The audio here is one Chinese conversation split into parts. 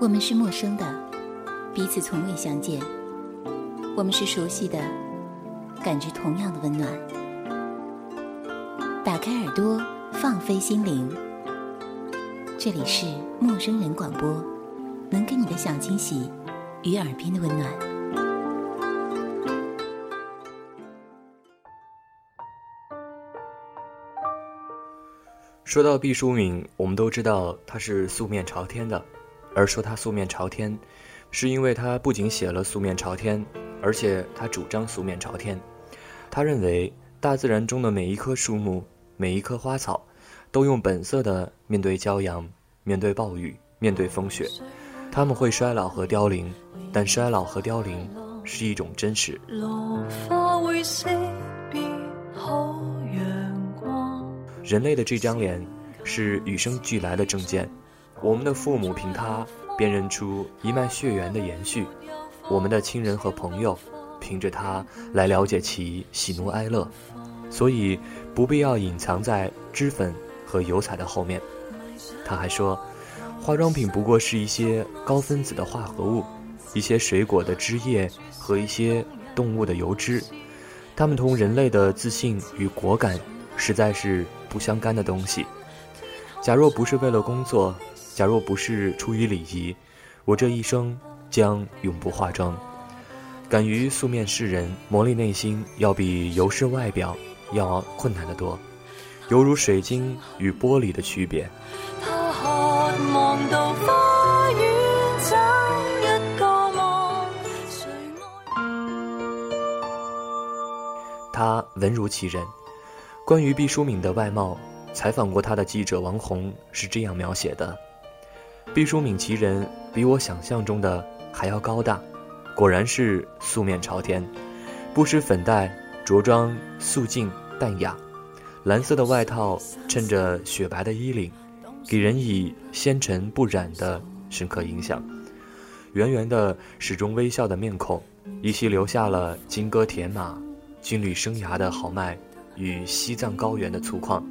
我们是陌生的，彼此从未相见；我们是熟悉的，感觉同样的温暖。打开耳朵，放飞心灵。这里是陌生人广播，能给你的小惊喜与耳边的温暖。说到毕淑敏，我们都知道她是素面朝天的。而说他素面朝天，是因为他不仅写了素面朝天，而且他主张素面朝天。他认为大自然中的每一棵树木、每一棵花草，都用本色的面对骄阳、面对暴雨、面对风雪。他们会衰老和凋零，但衰老和凋零是一种真实。人类的这张脸，是与生俱来的证件。我们的父母凭它辨认出一脉血缘的延续，我们的亲人和朋友凭着它来了解其喜怒哀乐，所以不必要隐藏在脂粉和油彩的后面。他还说，化妆品不过是一些高分子的化合物，一些水果的汁液和一些动物的油脂，它们同人类的自信与果敢实在是不相干的东西。假若不是为了工作。假若不是出于礼仪，我这一生将永不化妆。敢于素面示人，磨砺内心，要比油饰外表要困难得多，犹如水晶与玻璃的区别。他文如其人。关于毕淑敏的外貌，采访过他的记者王红是这样描写的。毕淑敏其人比我想象中的还要高大，果然是素面朝天，不施粉黛，着装素净淡雅，蓝色的外套衬着雪白的衣领，给人以纤尘不染的深刻印象。圆圆的、始终微笑的面孔，依稀留下了金戈铁马、军旅生涯的豪迈与西藏高原的粗犷。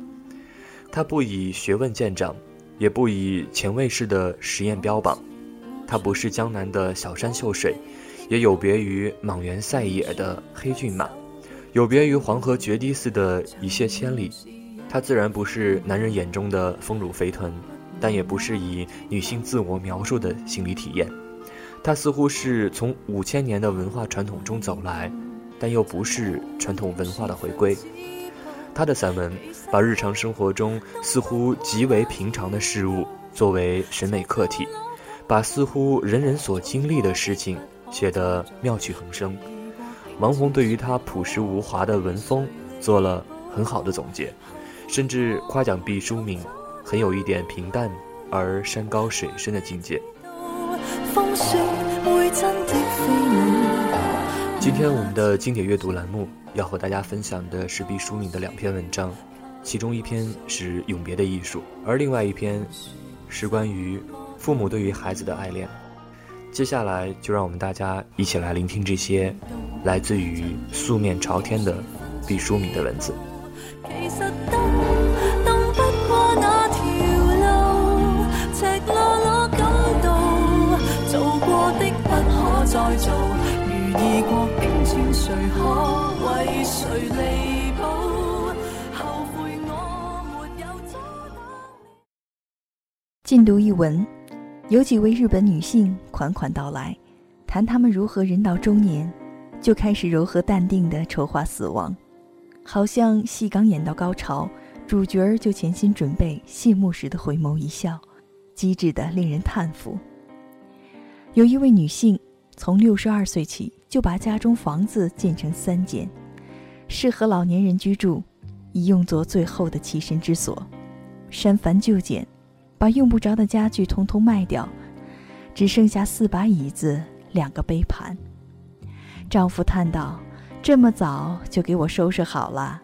他不以学问见长。也不以前卫式的实验标榜，它不是江南的小山秀水，也有别于莽原塞野的黑骏马，有别于黄河决堤似的一泻千里。它自然不是男人眼中的丰乳肥臀，但也不是以女性自我描述的心理体验。它似乎是从五千年的文化传统中走来，但又不是传统文化的回归。他的散文把日常生活中似乎极为平常的事物作为审美客体，把似乎人人所经历的事情写得妙趣横生。王红对于他朴实无华的文风做了很好的总结，甚至夸奖毕淑敏很有一点平淡而山高水深的境界。今天我们的经典阅读栏目。要和大家分享的是毕淑敏的两篇文章，其中一篇是永别的艺术，而另外一篇是关于父母对于孩子的爱恋。接下来就让我们大家一起来聆听这些来自于素面朝天的毕淑敏的文字。禁读一文，有几位日本女性款款到来，谈她们如何人到中年，就开始柔和淡定地筹划死亡，好像戏刚演到高潮，主角就潜心准备谢幕时的回眸一笑，机智的令人叹服。有一位女性，从六十二岁起就把家中房子建成三间，适合老年人居住，以用作最后的栖身之所，删繁就简。把用不着的家具通通卖掉，只剩下四把椅子、两个杯盘。丈夫叹道：“这么早就给我收拾好了。”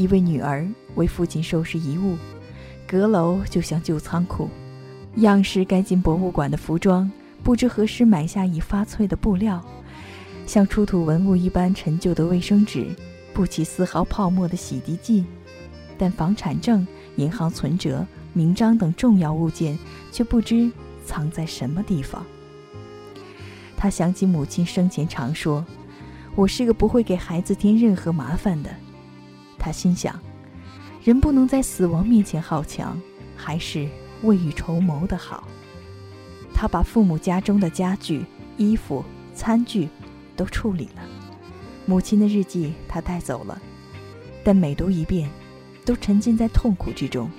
一位女儿为父亲收拾遗物，阁楼就像旧仓库。样式该进博物馆的服装，不知何时买下已发脆的布料，像出土文物一般陈旧的卫生纸，不起丝毫泡沫的洗涤剂，但房产证、银行存折、名章等重要物件却不知藏在什么地方。他想起母亲生前常说：“我是个不会给孩子添任何麻烦的。”他心想：“人不能在死亡面前好强，还是未雨绸缪的好。”他把父母家中的家具、衣服、餐具。都处理了，母亲的日记他带走了，但每读一遍，都沉浸在痛苦之中。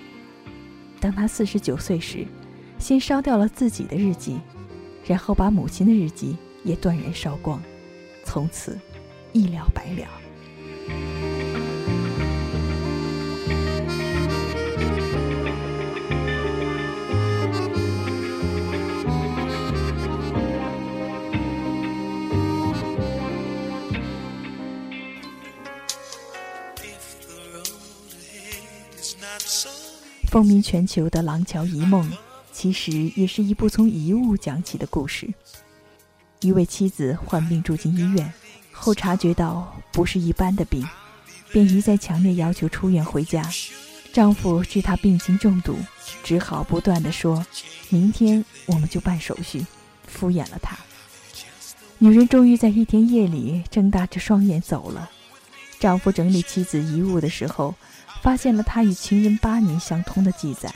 当他四十九岁时，先烧掉了自己的日记，然后把母亲的日记也断然烧光，从此一了百了。风靡全球的《廊桥遗梦》，其实也是一部从遗物讲起的故事。一位妻子患病住进医院，后察觉到不是一般的病，便一再强烈要求出院回家。丈夫知她病情中毒，只好不断地说：“明天我们就办手续。”敷衍了她。女人终于在一天夜里睁大着双眼走了。丈夫整理妻子遗物的时候。发现了他与情人八年相通的记载，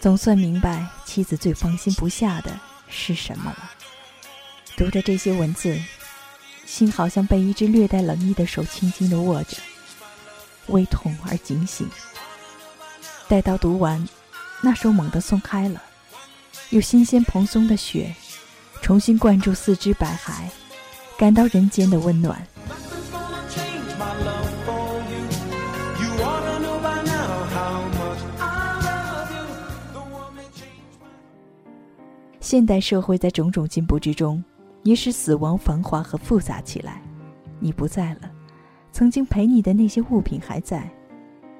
总算明白妻子最放心不下的是什么了。读着这些文字，心好像被一只略带冷意的手轻轻地握着，微痛而警醒。待到读完，那手猛地松开了，有新鲜蓬松的雪，重新灌注四肢百骸，感到人间的温暖。现代社会在种种进步之中，也使死亡繁华和复杂起来。你不在了，曾经陪你的那些物品还在，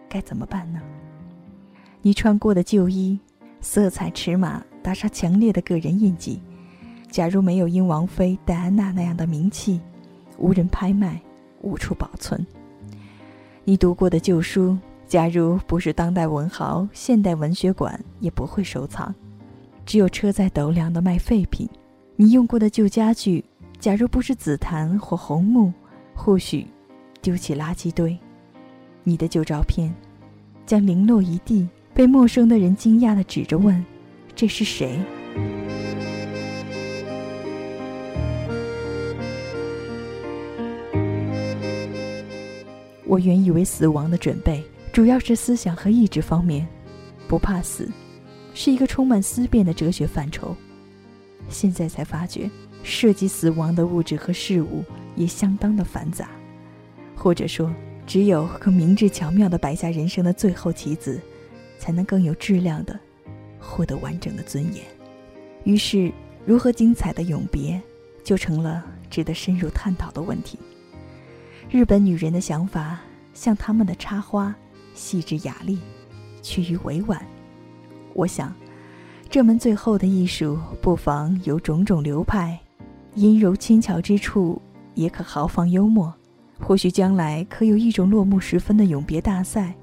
该怎么办呢？你穿过的旧衣，色彩、尺码打上强烈的个人印记。假如没有英王妃戴安娜那样的名气，无人拍卖，无处保存。你读过的旧书，假如不是当代文豪，现代文学馆也不会收藏。只有车载斗量的卖废品，你用过的旧家具，假如不是紫檀或红木，或许丢弃垃圾堆。你的旧照片，将零落一地，被陌生的人惊讶地指着问：“这是谁？”我原以为死亡的准备主要是思想和意志方面，不怕死。是一个充满思辨的哲学范畴。现在才发觉，涉及死亡的物质和事物也相当的繁杂，或者说，只有更明智巧妙地摆下人生的最后棋子，才能更有质量的获得完整的尊严。于是，如何精彩的永别，就成了值得深入探讨的问题。日本女人的想法，像她们的插花，细致雅丽，趋于委婉。我想，这门最后的艺术，不妨有种种流派，阴柔轻巧之处，也可豪放幽默。或许将来可有一种落幕时分的永别大赛，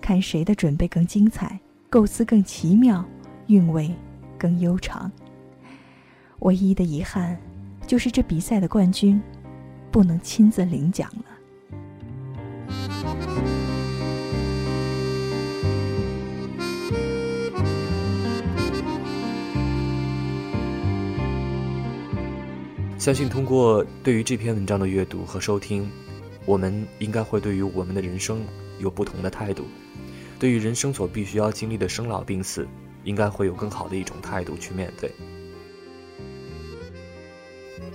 看谁的准备更精彩，构思更奇妙，韵味更悠长。唯一的遗憾，就是这比赛的冠军，不能亲自领奖了。相信通过对于这篇文章的阅读和收听，我们应该会对于我们的人生有不同的态度，对于人生所必须要经历的生老病死，应该会有更好的一种态度去面对。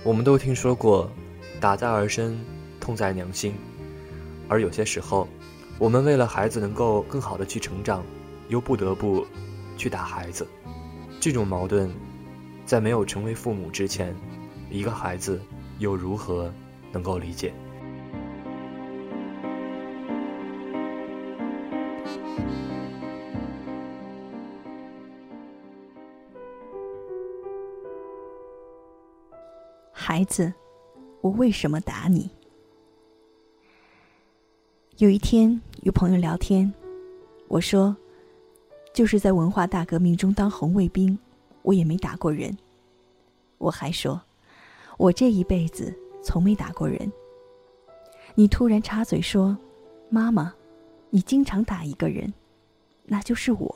我们都听说过“打在儿身，痛在娘心”，而有些时候，我们为了孩子能够更好的去成长，又不得不去打孩子。这种矛盾，在没有成为父母之前。一个孩子又如何能够理解？孩子，我为什么打你？有一天与朋友聊天，我说，就是在文化大革命中当红卫兵，我也没打过人。我还说，我这一辈子从没打过人。你突然插嘴说：“妈妈，你经常打一个人，那就是我。”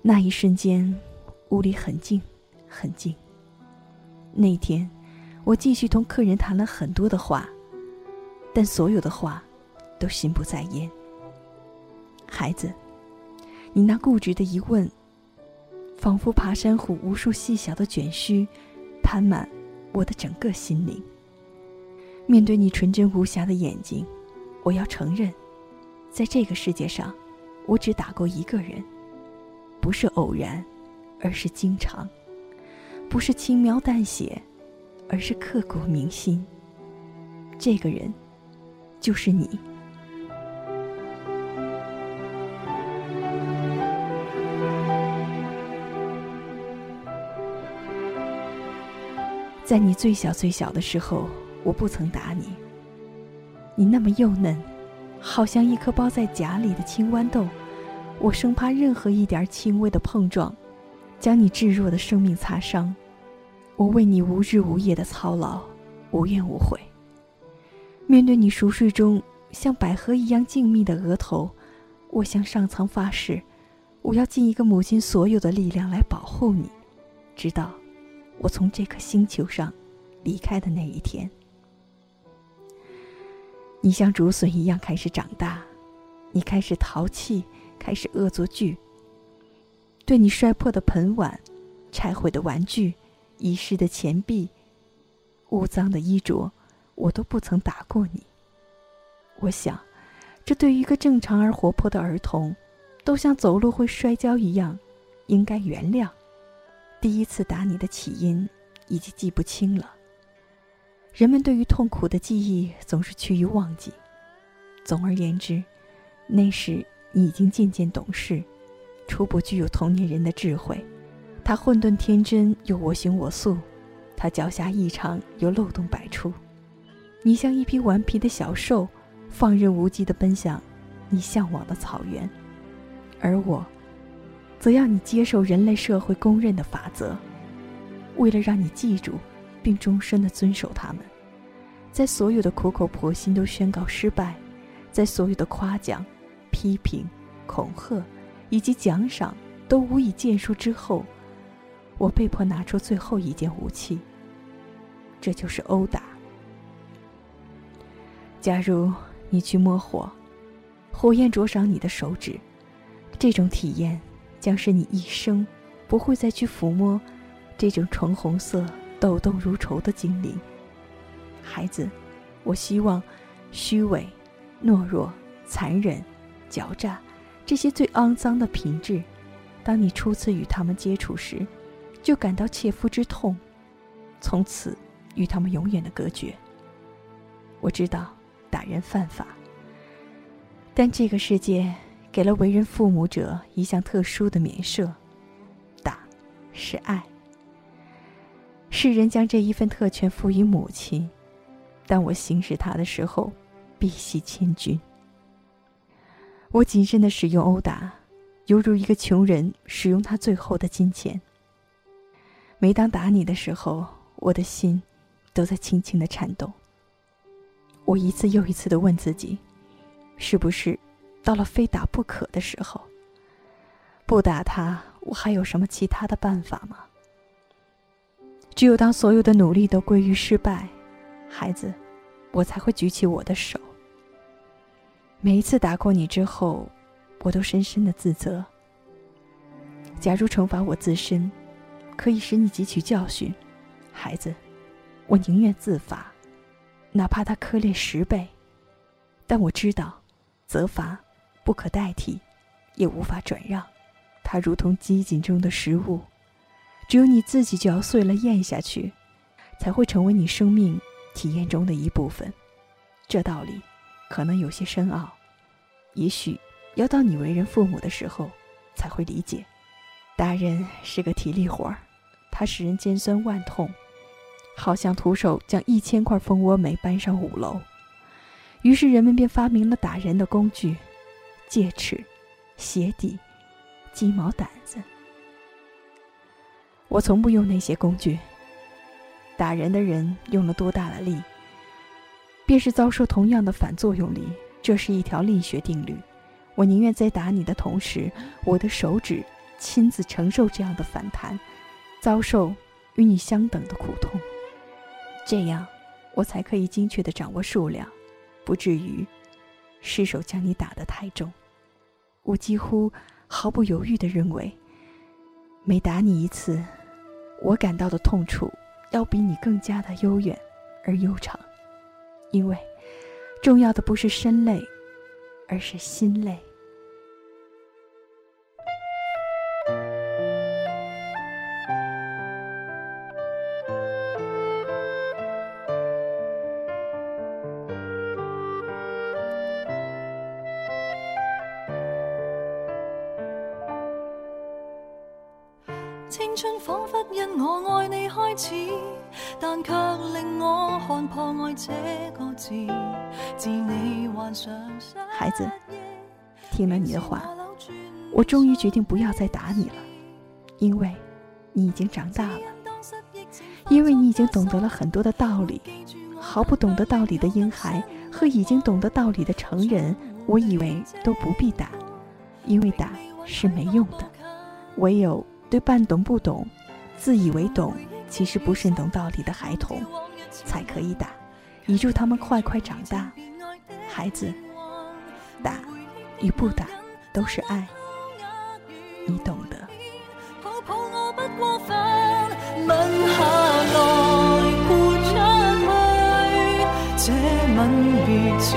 那一瞬间，屋里很静，很静。那天，我继续同客人谈了很多的话，但所有的话都心不在焉。孩子，你那固执的疑问，仿佛爬山虎无数细小的卷须，攀满我的整个心灵。面对你纯真无瑕的眼睛，我要承认，在这个世界上，我只打过一个人，不是偶然，而是经常；不是轻描淡写，而是刻骨铭心。这个人，就是你。在你最小最小的时候。我不曾打你。你那么幼嫩，好像一颗包在荚里的青豌豆，我生怕任何一点轻微的碰撞，将你稚弱的生命擦伤。我为你无日无夜的操劳，无怨无悔。面对你熟睡中像百合一样静谧的额头，我向上苍发誓，我要尽一个母亲所有的力量来保护你，直到我从这颗星球上离开的那一天。你像竹笋一样开始长大，你开始淘气，开始恶作剧。对你摔破的盆碗、拆毁的玩具、遗失的钱币、污脏的衣着，我都不曾打过你。我想，这对于一个正常而活泼的儿童，都像走路会摔跤一样，应该原谅。第一次打你的起因，已经记不清了。人们对于痛苦的记忆总是趋于忘记。总而言之，那时你已经渐渐懂事，初步具有同年人的智慧。他混沌天真又我行我素，他脚下异常又漏洞百出。你像一匹顽皮的小兽，放任无羁地奔向你向往的草原，而我，则要你接受人类社会公认的法则，为了让你记住。并终身的遵守他们，在所有的苦口婆心都宣告失败，在所有的夸奖、批评、恐吓以及奖赏都无以见数之后，我被迫拿出最后一件武器，这就是殴打。假如你去摸火，火焰灼伤你的手指，这种体验将是你一生不会再去抚摸这种橙红色。抖动如绸的精灵，孩子，我希望，虚伪、懦弱、残忍、狡诈，这些最肮脏的品质，当你初次与他们接触时，就感到切肤之痛，从此与他们永远的隔绝。我知道打人犯法，但这个世界给了为人父母者一项特殊的免赦，打，是爱。世人将这一份特权赋予母亲，当我行使它的时候，必系千钧。我谨慎的使用殴打，犹如一个穷人使用他最后的金钱。每当打你的时候，我的心都在轻轻的颤动。我一次又一次的问自己，是不是到了非打不可的时候？不打他，我还有什么其他的办法吗？只有当所有的努力都归于失败，孩子，我才会举起我的手。每一次打过你之后，我都深深的自责。假如惩罚我自身，可以使你汲取教训，孩子，我宁愿自罚，哪怕它苛烈十倍。但我知道，责罚不可代替，也无法转让，它如同机井中的食物。只有你自己嚼碎了咽下去，才会成为你生命体验中的一部分。这道理可能有些深奥，也许要到你为人父母的时候才会理解。打人是个体力活儿，它使人尖酸万痛，好像徒手将一千块蜂窝煤搬上五楼。于是人们便发明了打人的工具：戒尺、鞋底、鸡毛掸子。我从不用那些工具。打人的人用了多大的力，便是遭受同样的反作用力。这是一条力学定律。我宁愿在打你的同时，我的手指亲自承受这样的反弹，遭受与你相等的苦痛。这样，我才可以精确地掌握数量，不至于失手将你打得太重。我几乎毫不犹豫的认为，每打你一次，我感到的痛楚。要比你更加的悠远而悠长，因为重要的不是身累，而是心累。但却令我看破爱这个字。自你幻想孩子，听了你的话，我终于决定不要再打你了，因为你已经长大了，因为你已经懂得了很多的道理。毫不懂得道理的婴孩和已经懂得道理的成人，我以为都不必打，因为打是没用的，唯有。对半懂不懂、自以为懂，其实不甚懂道理的孩童，才可以打，以助他们快快长大。孩子，打与不打都是爱，你懂得。再来也许。